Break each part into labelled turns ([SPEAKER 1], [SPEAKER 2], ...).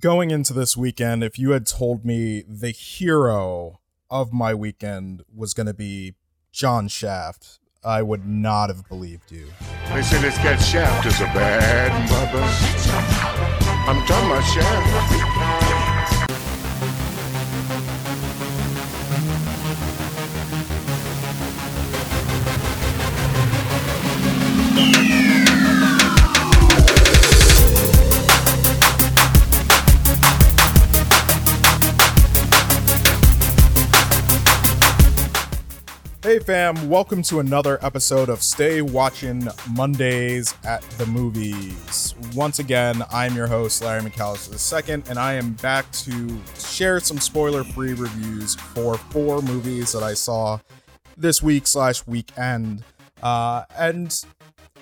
[SPEAKER 1] going into this weekend, if you had told me the hero of my weekend was going to be John Shaft, I would not have believed you.
[SPEAKER 2] They say this cat Shaft is a bad mother. I'm talking about Shaft.
[SPEAKER 1] Fam, welcome to another episode of Stay Watching Mondays at the Movies. Once again, I'm your host, Larry McAllister II, and I am back to share some spoiler-free reviews for four movies that I saw this week slash weekend. Uh, and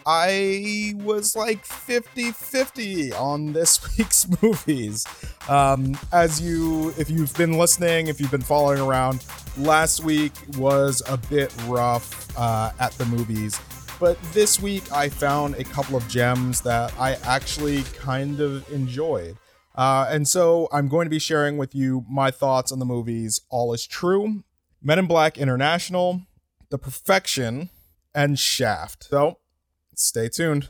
[SPEAKER 1] I was like 50 50 on this week's movies. Um, as you, if you've been listening, if you've been following around, last week was a bit rough uh, at the movies. But this week I found a couple of gems that I actually kind of enjoyed. Uh, and so I'm going to be sharing with you my thoughts on the movies All Is True, Men in Black International, The Perfection, and Shaft. So Stay tuned.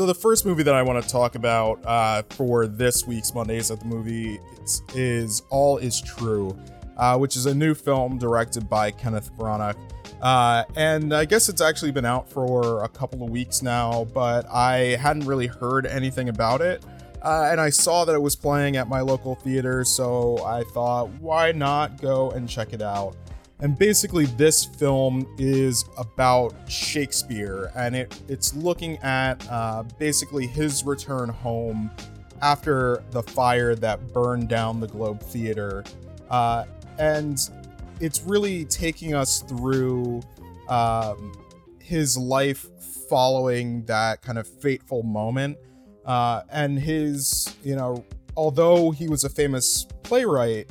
[SPEAKER 1] So the first movie that I want to talk about uh, for this week's Mondays at the movie is All Is True uh, which is a new film directed by Kenneth Branagh. Uh, and I guess it's actually been out for a couple of weeks now, but I hadn't really heard anything about it. Uh, and I saw that it was playing at my local theater, so I thought, why not go and check it out? And basically, this film is about Shakespeare, and it, it's looking at uh, basically his return home after the fire that burned down the Globe Theater. Uh, and it's really taking us through um, his life following that kind of fateful moment uh, and his you know although he was a famous playwright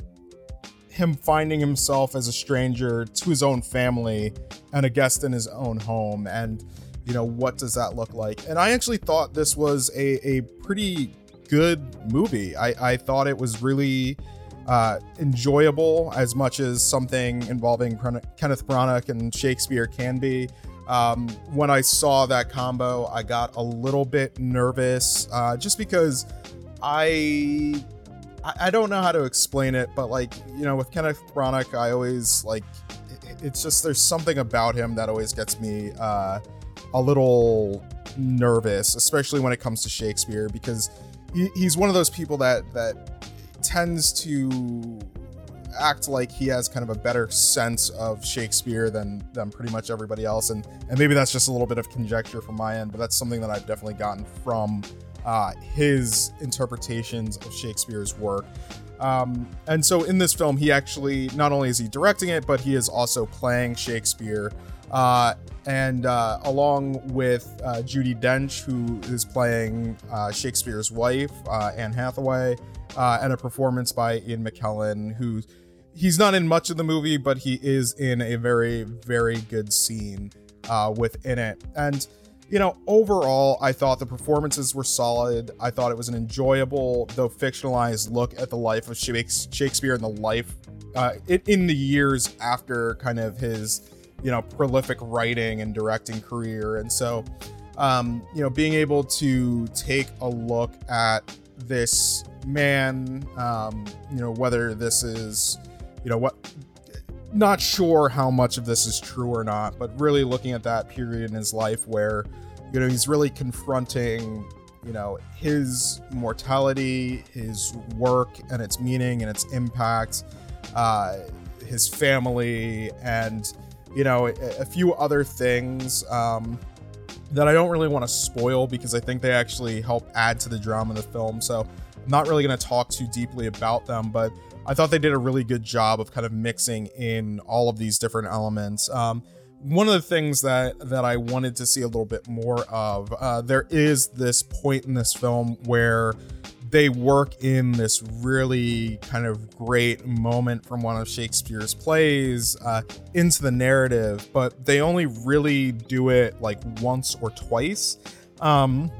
[SPEAKER 1] him finding himself as a stranger to his own family and a guest in his own home and you know what does that look like and i actually thought this was a, a pretty good movie i, I thought it was really uh, enjoyable as much as something involving Kenneth Branagh and Shakespeare can be. Um, when I saw that combo, I got a little bit nervous uh, just because I I don't know how to explain it, but like you know, with Kenneth Branagh, I always like it's just there's something about him that always gets me uh, a little nervous, especially when it comes to Shakespeare, because he, he's one of those people that that tends to act like he has kind of a better sense of Shakespeare than than pretty much everybody else, and and maybe that's just a little bit of conjecture from my end, but that's something that I've definitely gotten from uh, his interpretations of Shakespeare's work. Um, and so in this film, he actually not only is he directing it, but he is also playing Shakespeare. Uh, and uh, along with uh, Judi Dench, who is playing uh, Shakespeare's wife, uh, Anne Hathaway, uh, and a performance by Ian McKellen, who he's not in much of the movie, but he is in a very, very good scene uh, within it. And, you know, overall, I thought the performances were solid. I thought it was an enjoyable, though fictionalized, look at the life of Shakespeare and the life uh, in the years after kind of his, you know, prolific writing and directing career. And so, um, you know, being able to take a look at this man. Um, you know, whether this is, you know, what, not sure how much of this is true or not, but really looking at that period in his life where, you know, he's really confronting, you know, his mortality, his work and its meaning and its impact, uh, his family, and, you know, a, a few other things. Um, that I don't really want to spoil because I think they actually help add to the drama of the film. So I'm not really going to talk too deeply about them, but I thought they did a really good job of kind of mixing in all of these different elements. Um, one of the things that that I wanted to see a little bit more of, uh, there is this point in this film where they work in this really kind of great moment from one of Shakespeare's plays uh, into the narrative, but they only really do it like once or twice. Um,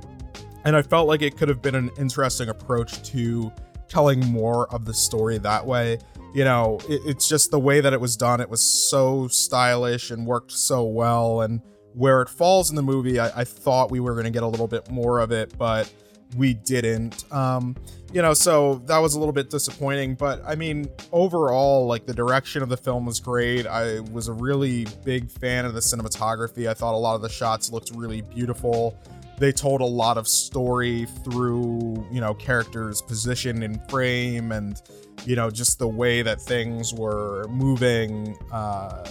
[SPEAKER 1] and I felt like it could have been an interesting approach to telling more of the story that way. You know, it, it's just the way that it was done. It was so stylish and worked so well. And where it falls in the movie, I, I thought we were going to get a little bit more of it, but we didn't. Um, you know, so that was a little bit disappointing. But I mean, overall, like the direction of the film was great. I was a really big fan of the cinematography. I thought a lot of the shots looked really beautiful they told a lot of story through you know characters position in frame and you know just the way that things were moving uh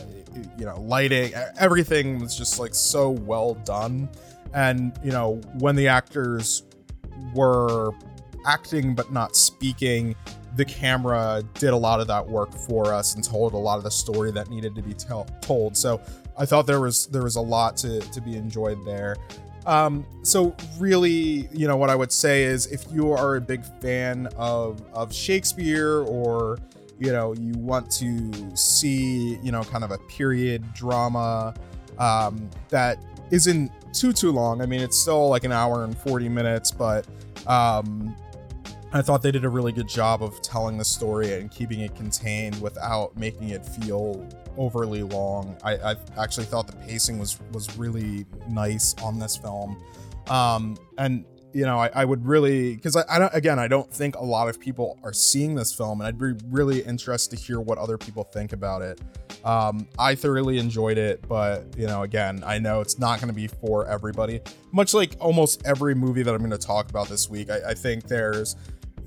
[SPEAKER 1] you know lighting everything was just like so well done. And you know when the actors were acting but not speaking the camera did a lot of that work for us and told a lot of the story that needed to be tell- told. So i thought there was there was a lot to to be enjoyed there um, so really, you know, what I would say is if you are a big fan of of Shakespeare or you know you want to see you know kind of a period drama um, that isn't too too long. I mean, it's still like an hour and forty minutes, but um, I thought they did a really good job of telling the story and keeping it contained without making it feel overly long. I, I actually thought the pacing was was really nice on this film, um, and you know I, I would really because I, I don't again I don't think a lot of people are seeing this film, and I'd be really interested to hear what other people think about it. Um, I thoroughly enjoyed it, but you know again I know it's not going to be for everybody. Much like almost every movie that I'm going to talk about this week, I, I think there's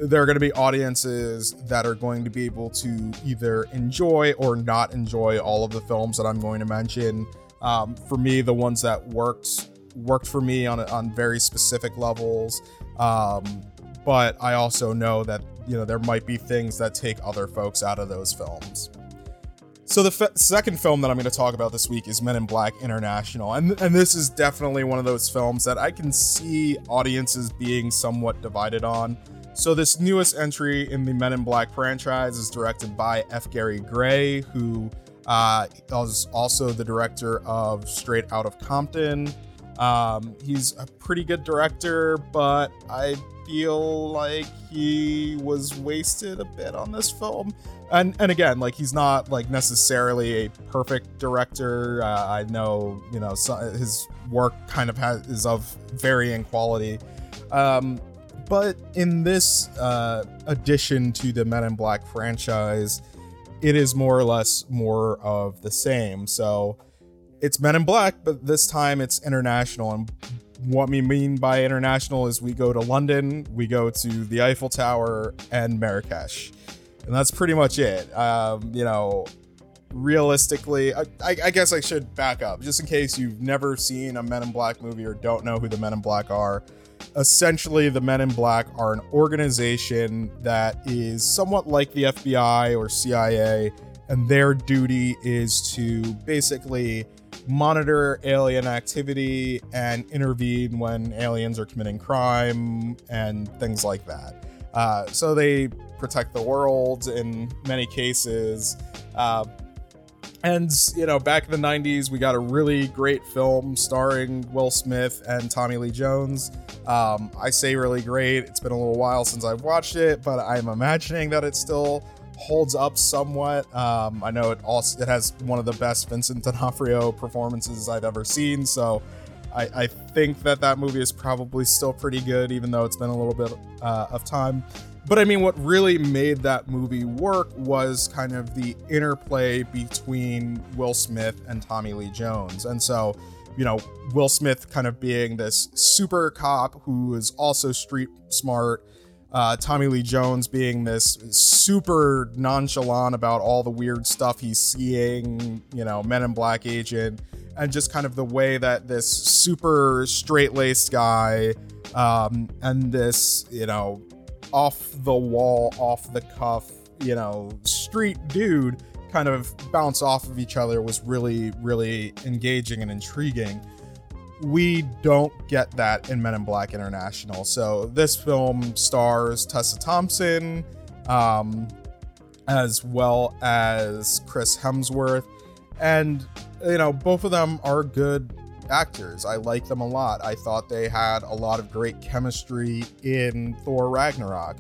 [SPEAKER 1] there are going to be audiences that are going to be able to either enjoy or not enjoy all of the films that I'm going to mention. Um, for me, the ones that worked worked for me on on very specific levels. Um, but I also know that you know there might be things that take other folks out of those films. So the second film that I'm going to talk about this week is Men in Black International, and and this is definitely one of those films that I can see audiences being somewhat divided on. So this newest entry in the Men in Black franchise is directed by F. Gary Gray, who uh, is also the director of Straight Out of Compton. Um, he's a pretty good director, but I feel like he was wasted a bit on this film. And and again, like he's not like necessarily a perfect director. Uh, I know you know so, his work kind of has is of varying quality. Um, but in this uh, addition to the Men in Black franchise, it is more or less more of the same. So it's Men in Black, but this time it's international. And what we mean by international is we go to London, we go to the Eiffel Tower, and Marrakesh. And that's pretty much it. Um, you know, realistically, I, I, guess I should back up just in case you've never seen a Men in Black movie or don't know who the Men in Black are essentially the men in black are an organization that is somewhat like the FBI or CIA and their duty is to basically monitor alien activity and intervene when aliens are committing crime and things like that. Uh, so they protect the world in many cases. Uh, and, you know, back in the 90s, we got a really great film starring Will Smith and Tommy Lee Jones. Um, I say really great. It's been a little while since I've watched it, but I'm imagining that it still holds up somewhat. Um, I know it also it has one of the best Vincent D'Onofrio performances I've ever seen, so I, I think that that movie is probably still pretty good, even though it's been a little bit uh, of time. But I mean, what really made that movie work was kind of the interplay between Will Smith and Tommy Lee Jones. And so, you know, Will Smith kind of being this super cop who is also street smart. Uh, Tommy Lee Jones being this super nonchalant about all the weird stuff he's seeing, you know, Men in Black agent, and just kind of the way that this super straight laced guy um, and this, you know, off the wall, off the cuff, you know, street dude kind of bounce off of each other was really, really engaging and intriguing. We don't get that in Men in Black International. So this film stars Tessa Thompson, um, as well as Chris Hemsworth, and you know both of them are good actors. I like them a lot. I thought they had a lot of great chemistry in Thor Ragnarok.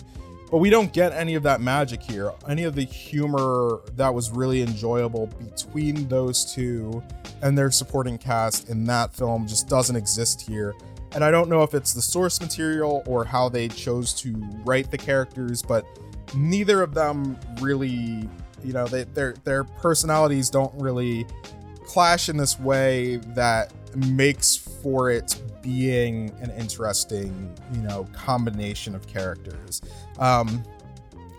[SPEAKER 1] But we don't get any of that magic here. Any of the humor that was really enjoyable between those two and their supporting cast in that film just doesn't exist here. And I don't know if it's the source material or how they chose to write the characters, but neither of them really, you know, they, their their personalities don't really clash in this way that makes for it being an interesting, you know, combination of characters. Um,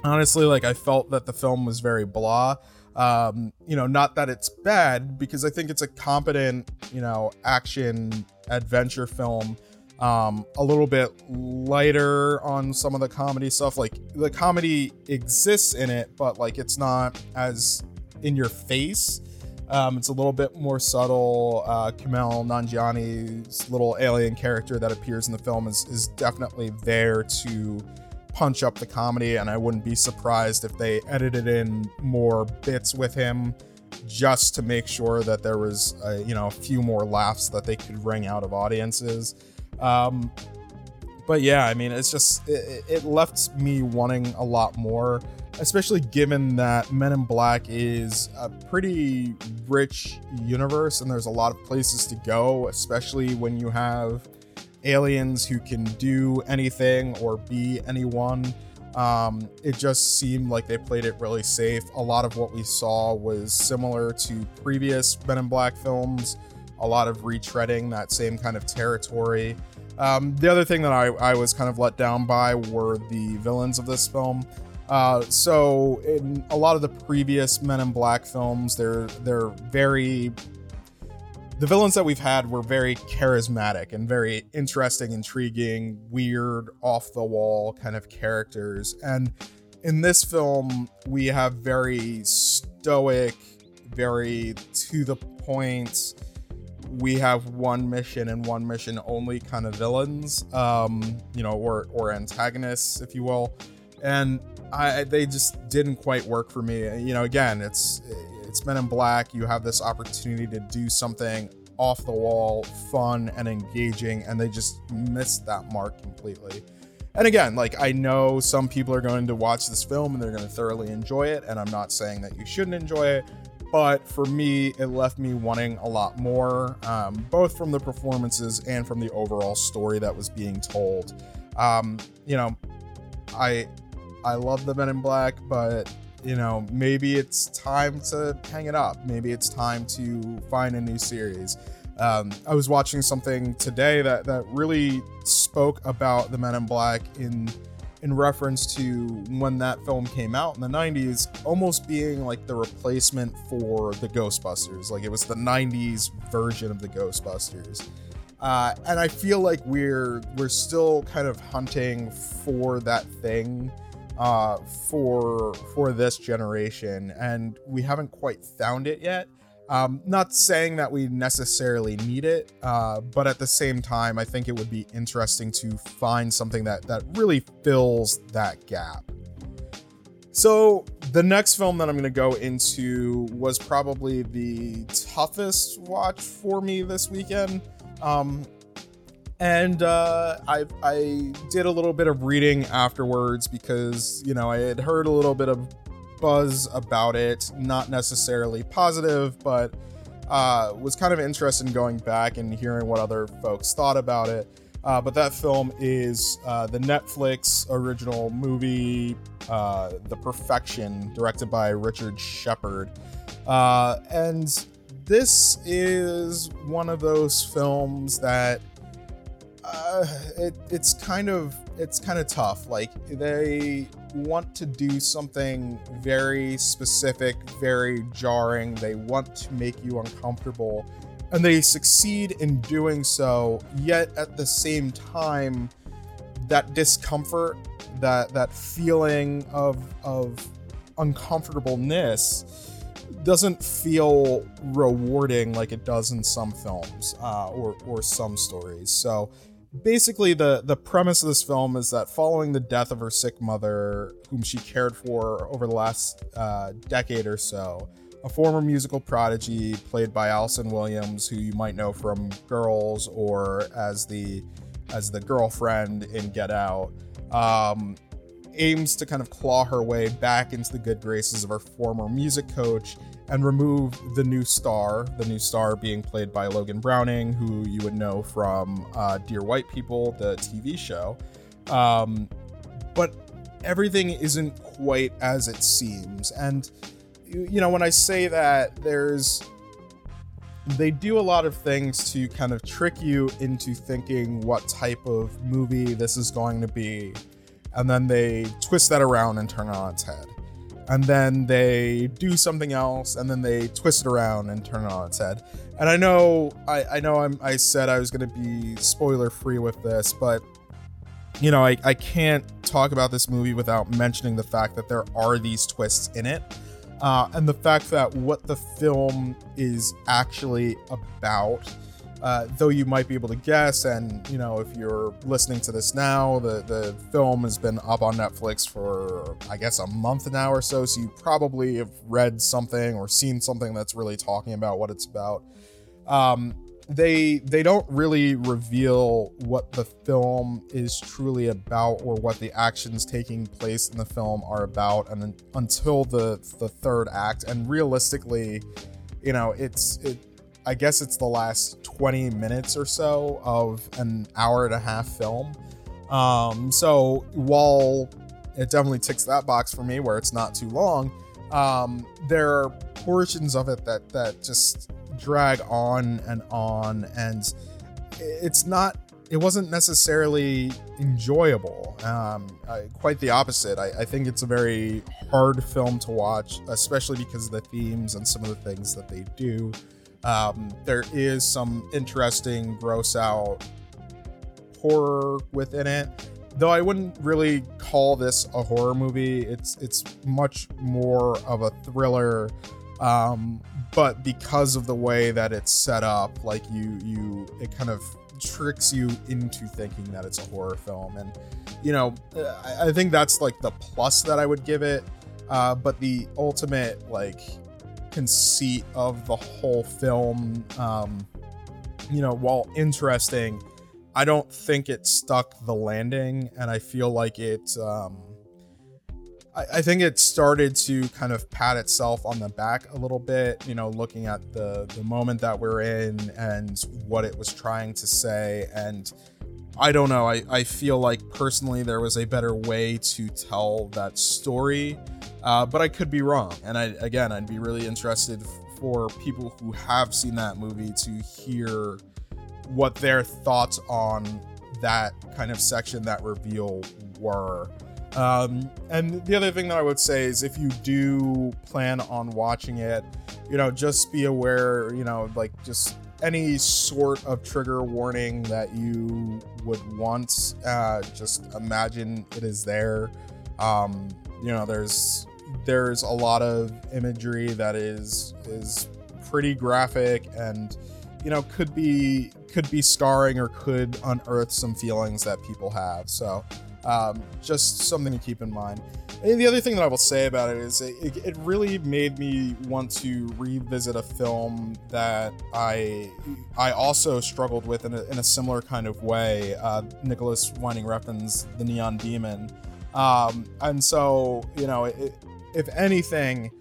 [SPEAKER 1] honestly, like I felt that the film was very blah. Um, you know, not that it's bad because I think it's a competent, you know, action adventure film. Um, a little bit lighter on some of the comedy stuff. Like the comedy exists in it, but like it's not as in your face um, it's a little bit more subtle. Uh, Kumail Nanjiani's little alien character that appears in the film is, is definitely there to punch up the comedy, and I wouldn't be surprised if they edited in more bits with him just to make sure that there was, a, you know, a few more laughs that they could wring out of audiences. Um, but yeah, I mean, it's just it, it left me wanting a lot more especially given that Men in Black is a pretty rich universe and there's a lot of places to go, especially when you have aliens who can do anything or be anyone. Um, it just seemed like they played it really safe. A lot of what we saw was similar to previous Men in Black films, a lot of retreading that same kind of territory. Um, the other thing that I, I was kind of let down by were the villains of this film. Uh, so in a lot of the previous Men in Black films, they're they're very the villains that we've had were very charismatic and very interesting, intriguing, weird, off the wall kind of characters. And in this film, we have very stoic, very to the point. We have one mission and one mission only kind of villains, um, you know, or or antagonists, if you will. And I they just didn't quite work for me. You know, again, it's it's Men in Black. You have this opportunity to do something off the wall, fun and engaging, and they just missed that mark completely. And again, like I know some people are going to watch this film and they're going to thoroughly enjoy it, and I'm not saying that you shouldn't enjoy it, but for me, it left me wanting a lot more, um, both from the performances and from the overall story that was being told. Um, you know, I I love the Men in Black, but you know, maybe it's time to hang it up. Maybe it's time to find a new series. Um, I was watching something today that that really spoke about the Men in Black in in reference to when that film came out in the 90s almost being like the replacement for the Ghostbusters. Like it was the 90s version of the Ghostbusters. Uh, and I feel like we're we're still kind of hunting for that thing uh, for for this generation, and we haven't quite found it yet. Um, not saying that we necessarily need it, uh, but at the same time, I think it would be interesting to find something that that really fills that gap. So the next film that I'm going to go into was probably the toughest watch for me this weekend. Um, and uh, I I did a little bit of reading afterwards because you know I had heard a little bit of buzz about it, not necessarily positive, but uh, was kind of interested in going back and hearing what other folks thought about it. Uh, but that film is uh, the Netflix original movie, uh, The Perfection, directed by Richard Shepard. Uh, and this is one of those films that uh, it, it's kind of it's kind of tough. Like they want to do something very specific, very jarring. They want to make you uncomfortable, and they succeed in doing so. Yet at the same time, that discomfort, that that feeling of of uncomfortableness doesn't feel rewarding like it does in some films uh, or or some stories. So basically, the the premise of this film is that following the death of her sick mother, whom she cared for over the last uh, decade or so, a former musical prodigy played by Allison Williams, who you might know from Girls or as the as the girlfriend in Get Out. Um, aims to kind of claw her way back into the good graces of her former music coach and remove the new star, the new star being played by Logan Browning, who you would know from uh, Dear White People, the TV show. Um, but everything isn't quite as it seems. And, you know, when I say that, there's. They do a lot of things to kind of trick you into thinking what type of movie this is going to be and then they twist that around and turn it on its head. And then they do something else, and then they twist it around and turn it on its head. And I know, I, I know, I'm, I said I was going to be spoiler free with this, but you know, I, I can't talk about this movie without mentioning the fact that there are these twists in it. Uh, and the fact that what the film is actually about uh, though you might be able to guess, and you know, if you're listening to this now, the the film has been up on Netflix for I guess a month now or so, so you probably have read something or seen something that's really talking about what it's about. Um, they they don't really reveal what the film is truly about or what the actions taking place in the film are about, and until the the third act, and realistically, you know, it's it I guess it's the last 20 minutes or so of an hour and a half film. Um, so while it definitely ticks that box for me where it's not too long, um, there are portions of it that that just drag on and on, and it's not. It wasn't necessarily enjoyable. Um, I, quite the opposite. I, I think it's a very hard film to watch, especially because of the themes and some of the things that they do. Um, there is some interesting, gross out horror within it, though I wouldn't really call this a horror movie. It's it's much more of a thriller. Um, but because of the way that it's set up, like you you it kind of tricks you into thinking that it's a horror film, and you know I, I think that's like the plus that I would give it. Uh, but the ultimate like conceit of the whole film, um, you know, while interesting, I don't think it stuck the landing, and I feel like it. Um, I, I think it started to kind of pat itself on the back a little bit. You know, looking at the the moment that we're in and what it was trying to say, and I don't know. I, I feel like personally there was a better way to tell that story, uh, but I could be wrong. And I again, I'd be really interested for people who have seen that movie to hear what their thoughts on that kind of section, that reveal were. Um, and the other thing that I would say is if you do plan on watching it, you know, just be aware, you know, like just any sort of trigger warning that you would want, uh, just imagine it is there. Um, you know, there's there's a lot of imagery that is is pretty graphic and you know could be could be scarring or could unearth some feelings that people have. So um, just something to keep in mind. And the other thing that I will say about it is it, it really made me want to revisit a film that I I also struggled with in a, in a similar kind of way. Uh, Nicolas Winding Refn's The Neon Demon, um, and so you know, it, if anything,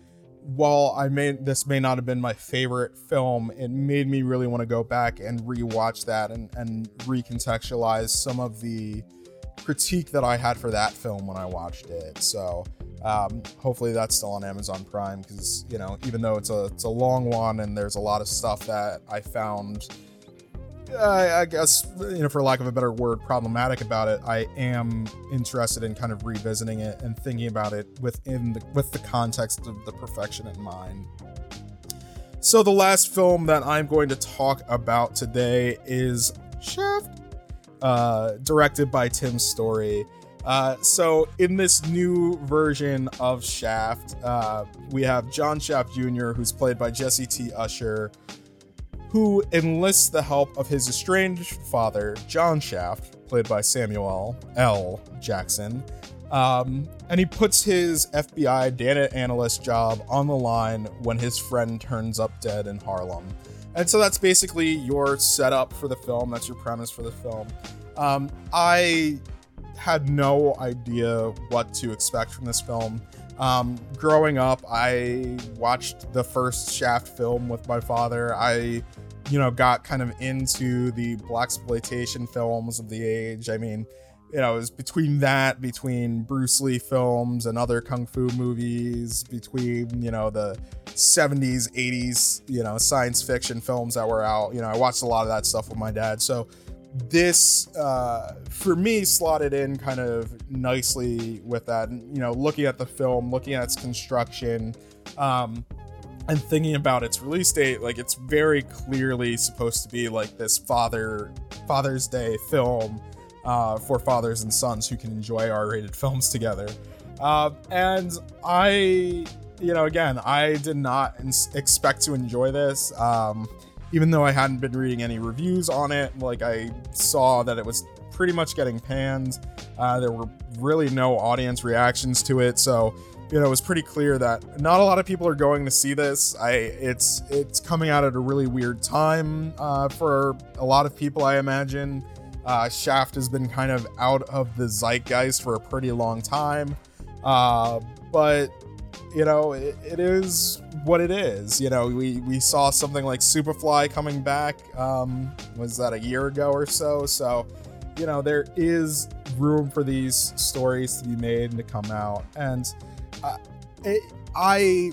[SPEAKER 1] while I may this may not have been my favorite film, it made me really want to go back and rewatch that and and recontextualize some of the critique that I had for that film when I watched it. So um, hopefully that's still on Amazon Prime because you know even though it's a it's a long one and there's a lot of stuff that I found. I guess you know, for lack of a better word, problematic about it. I am interested in kind of revisiting it and thinking about it within the with the context of the perfection in mind. So the last film that I'm going to talk about today is Shaft uh, directed by Tim Story. Uh, so in this new version of Shaft, uh, we have John Shaft Jr., who's played by Jesse T. Usher, who enlists the help of his estranged father, John Shaft, played by Samuel L. Jackson. Um, and he puts his FBI data analyst job on the line when his friend turns up dead in Harlem. And so that's basically your setup for the film. That's your premise for the film. Um, I had no idea what to expect from this film. Um, growing up, I watched the first Shaft film with my father. I, you know, got kind of into the blaxploitation films of the age. I mean, you know, it was between that, between Bruce Lee films and other kung fu movies, between, you know, the 70s, 80s, you know, science fiction films that were out. You know, I watched a lot of that stuff with my dad. So, this uh, for me slotted in kind of nicely with that you know looking at the film looking at its construction um, and thinking about its release date like it's very clearly supposed to be like this father father's day film uh, for fathers and sons who can enjoy r-rated films together uh, and i you know again i did not ins- expect to enjoy this um, even though I hadn't been reading any reviews on it, like I saw that it was pretty much getting panned. Uh, there were really no audience reactions to it, so you know it was pretty clear that not a lot of people are going to see this. I it's it's coming out at a really weird time uh, for a lot of people, I imagine. Uh, Shaft has been kind of out of the zeitgeist for a pretty long time, uh, but you know, it, it is what it is. You know, we, we saw something like Superfly coming back. Um, was that a year ago or so? So, you know, there is room for these stories to be made and to come out. And uh, it, I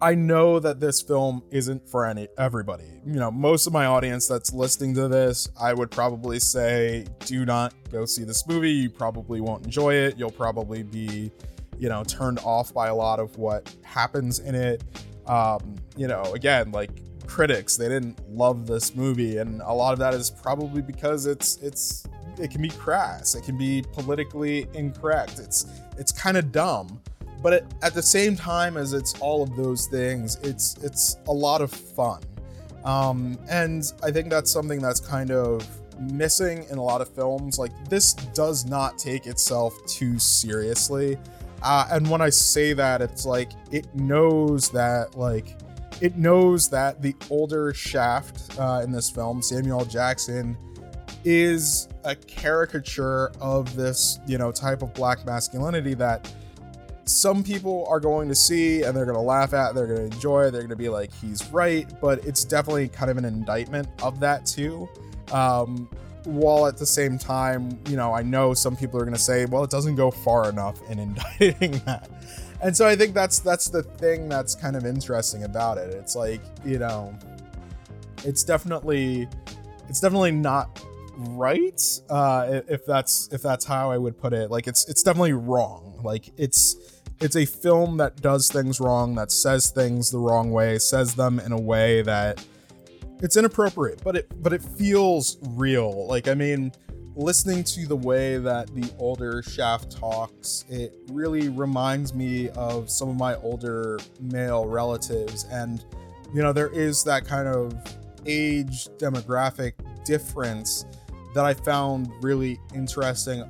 [SPEAKER 1] I know that this film isn't for any everybody. You know, most of my audience that's listening to this, I would probably say, do not go see this movie. You probably won't enjoy it. You'll probably be you know, turned off by a lot of what happens in it. Um, you know, again, like critics, they didn't love this movie, and a lot of that is probably because it's it's it can be crass, it can be politically incorrect, it's it's kind of dumb, but it, at the same time as it's all of those things, it's it's a lot of fun, um, and I think that's something that's kind of missing in a lot of films. Like this does not take itself too seriously. Uh, and when I say that, it's like it knows that like it knows that the older Shaft uh, in this film, Samuel Jackson, is a caricature of this you know type of black masculinity that some people are going to see and they're going to laugh at, they're going to enjoy, they're going to be like, he's right, but it's definitely kind of an indictment of that too. Um, while at the same time, you know, I know some people are going to say, well, it doesn't go far enough in indicting that. And so I think that's that's the thing that's kind of interesting about it. It's like, you know, it's definitely it's definitely not right uh if that's if that's how I would put it. Like it's it's definitely wrong. Like it's it's a film that does things wrong, that says things the wrong way, says them in a way that it's inappropriate, but it but it feels real. Like I mean, listening to the way that the older Shaft talks, it really reminds me of some of my older male relatives and you know, there is that kind of age demographic difference that I found really interesting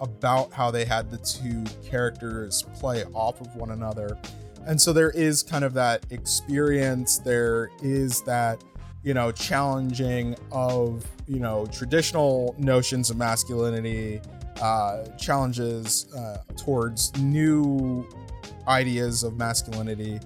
[SPEAKER 1] about how they had the two characters play off of one another. And so there is kind of that experience, there is that you know, challenging of, you know, traditional notions of masculinity, uh, challenges uh, towards new ideas of masculinity,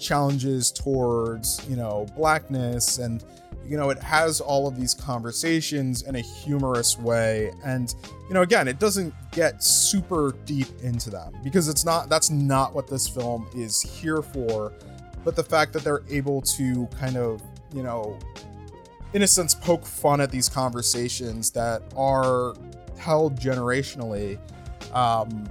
[SPEAKER 1] challenges towards, you know, blackness. And, you know, it has all of these conversations in a humorous way. And, you know, again, it doesn't get super deep into them because it's not, that's not what this film is here for. But the fact that they're able to kind of you know, in a sense, poke fun at these conversations that are held generationally, um,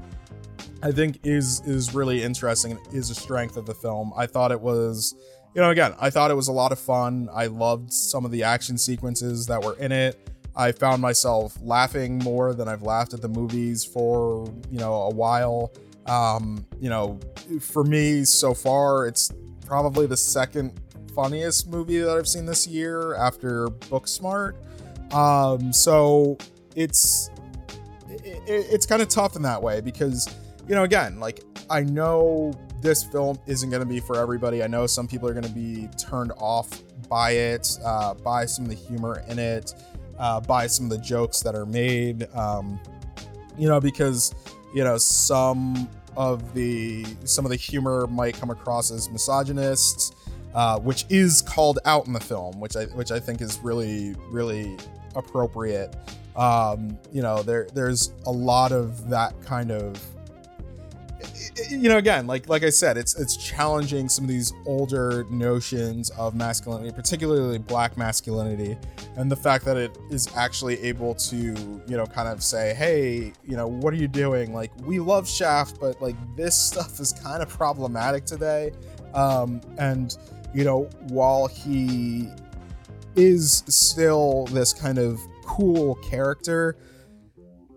[SPEAKER 1] I think is is really interesting and is a strength of the film. I thought it was, you know, again, I thought it was a lot of fun. I loved some of the action sequences that were in it. I found myself laughing more than I've laughed at the movies for you know a while. Um, you know, for me so far, it's probably the second funniest movie that I've seen this year after Booksmart. Um, so it's it, it's kind of tough in that way because you know again like I know this film isn't going to be for everybody. I know some people are going to be turned off by it, uh, by some of the humor in it, uh, by some of the jokes that are made. Um, you know, because you know some of the some of the humor might come across as misogynist, uh, which is called out in the film, which I which I think is really really appropriate. Um, you know, there there's a lot of that kind of you know again like like i said it's it's challenging some of these older notions of masculinity particularly black masculinity and the fact that it is actually able to you know kind of say hey you know what are you doing? Like we love shaft but like this stuff is kind of problematic today. Um and you know while he is still this kind of cool character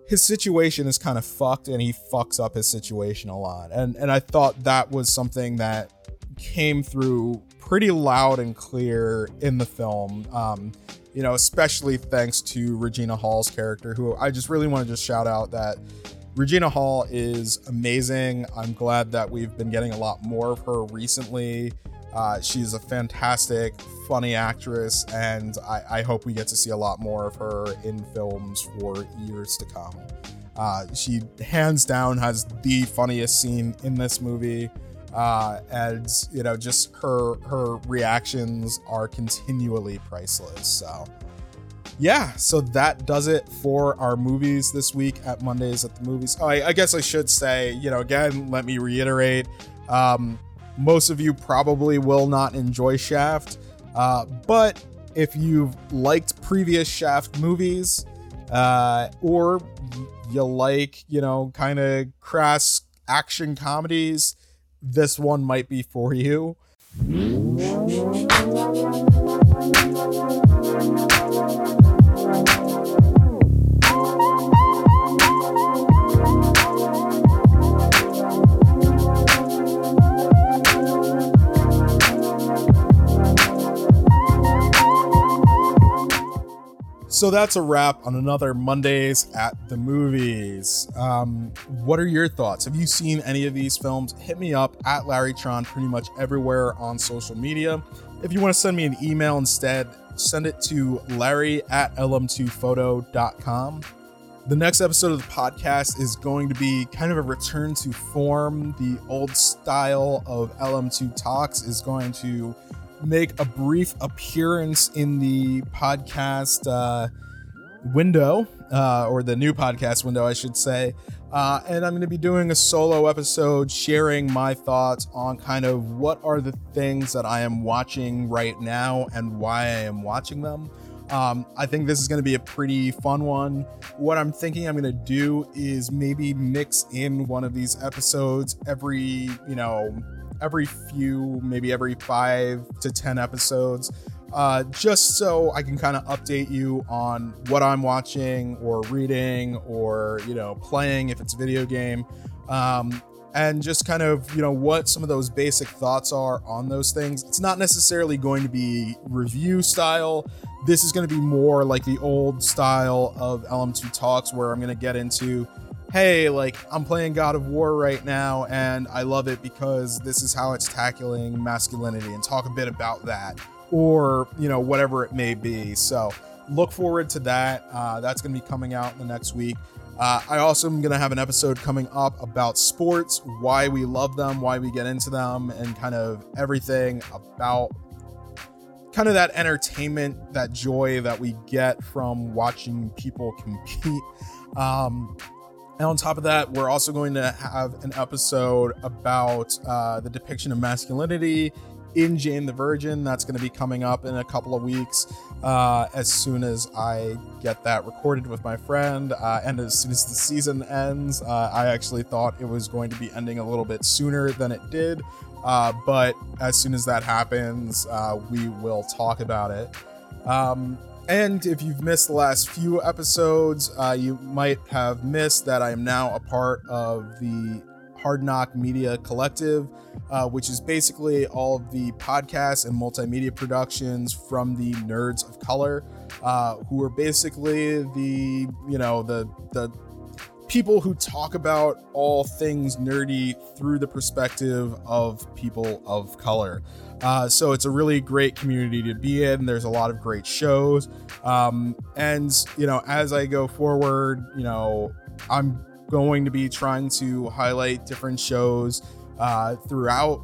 [SPEAKER 1] his situation is kind of fucked and he fucks up his situation a lot. And and I thought that was something that came through pretty loud and clear in the film. Um, you know, especially thanks to Regina Hall's character, who I just really want to just shout out that Regina Hall is amazing. I'm glad that we've been getting a lot more of her recently. Uh, she's a fantastic, funny actress, and I, I, hope we get to see a lot more of her in films for years to come. Uh, she hands down has the funniest scene in this movie, uh, and you know, just her her reactions are continually priceless. So, yeah, so that does it for our movies this week at Mondays at the movies. Oh, I, I guess I should say, you know, again, let me reiterate. Um, most of you probably will not enjoy Shaft, uh, but if you've liked previous Shaft movies, uh, or you like, you know, kind of crass action comedies, this one might be for you. So that's a wrap on another Mondays at the movies. Um, what are your thoughts? Have you seen any of these films? Hit me up at Larry Tron pretty much everywhere on social media. If you want to send me an email instead, send it to larry at lm2photo.com. The next episode of the podcast is going to be kind of a return to form. The old style of LM2 Talks is going to make a brief appearance in the podcast uh, window, uh, or the new podcast window, I should say. Uh, and I'm going to be doing a solo episode sharing my thoughts on kind of what are the things that I am watching right now and why I am watching them. Um, I think this is going to be a pretty fun one. What I'm thinking I'm going to do is maybe mix in one of these episodes every, you know, every few, maybe every five to 10 episodes, uh, just so I can kind of update you on what I'm watching or reading or, you know, playing if it's a video game. Um, and just kind of, you know, what some of those basic thoughts are on those things. It's not necessarily going to be review style. This is going to be more like the old style of LM2 Talks, where I'm going to get into hey, like I'm playing God of War right now and I love it because this is how it's tackling masculinity and talk a bit about that or, you know, whatever it may be. So look forward to that. Uh, that's going to be coming out in the next week. Uh, I also am going to have an episode coming up about sports, why we love them, why we get into them, and kind of everything about kind of that entertainment, that joy that we get from watching people compete. Um, and on top of that, we're also going to have an episode about uh, the depiction of masculinity in Jane the Virgin. That's going to be coming up in a couple of weeks uh, as soon as I get that recorded with my friend. Uh, and as soon as the season ends, uh, I actually thought it was going to be ending a little bit sooner than it did. Uh, but as soon as that happens, uh, we will talk about it. Um, and if you've missed the last few episodes, uh, you might have missed that I am now a part of the Hard NOC Media Collective, uh, which is basically all of the podcasts and multimedia productions from the Nerds of Color, uh, who are basically the you know the the people who talk about all things nerdy through the perspective of people of color. Uh, so it's a really great community to be in. There's a lot of great shows. Um, and, you know, as I go forward, you know, I'm going to be trying to highlight different shows uh, throughout,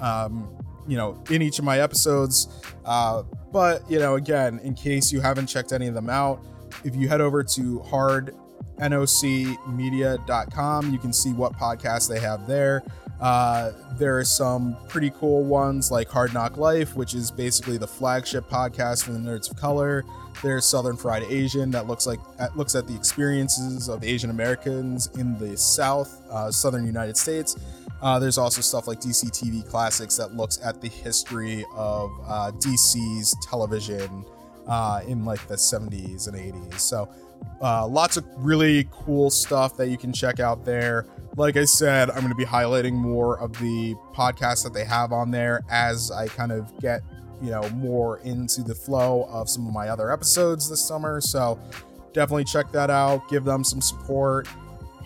[SPEAKER 1] um, you know, in each of my episodes. Uh, but, you know, again, in case you haven't checked any of them out, if you head over to hard nocmedia.com. You can see what podcasts they have there. Uh, there are some pretty cool ones like Hard NOC Life, which is basically the flagship podcast for the Nerds of Color. There's Southern Fried Asian that looks like looks at the experiences of Asian Americans in the South, uh, Southern United States. Uh, there's also stuff like DC TV Classics that looks at the history of uh, DC's television uh, in like the 70s and 80s. So uh, lots of really cool stuff that you can check out there. Like I said, I'm going to be highlighting more of the podcasts that they have on there as I kind of get, you know, more into the flow of some of my other episodes this summer. So definitely check that out. Give them some support.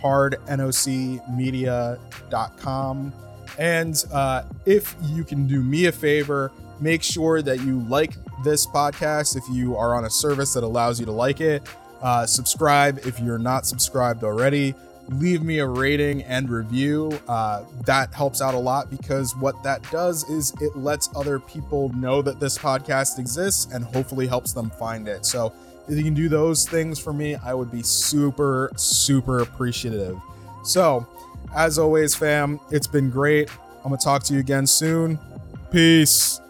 [SPEAKER 1] hardnocmedia.com. And uh, if you can do me a favor, make sure that you like this podcast if you are on a service that allows you to like it. Uh, subscribe if you're not subscribed already. Leave me a rating and review. Uh, that helps out a lot because what that does is it lets other people know that this podcast exists and hopefully helps them find it. So if you can do those things for me, I would be super, super appreciative. So, as always, fam, it's been great. I'm going to talk to you again soon. Peace.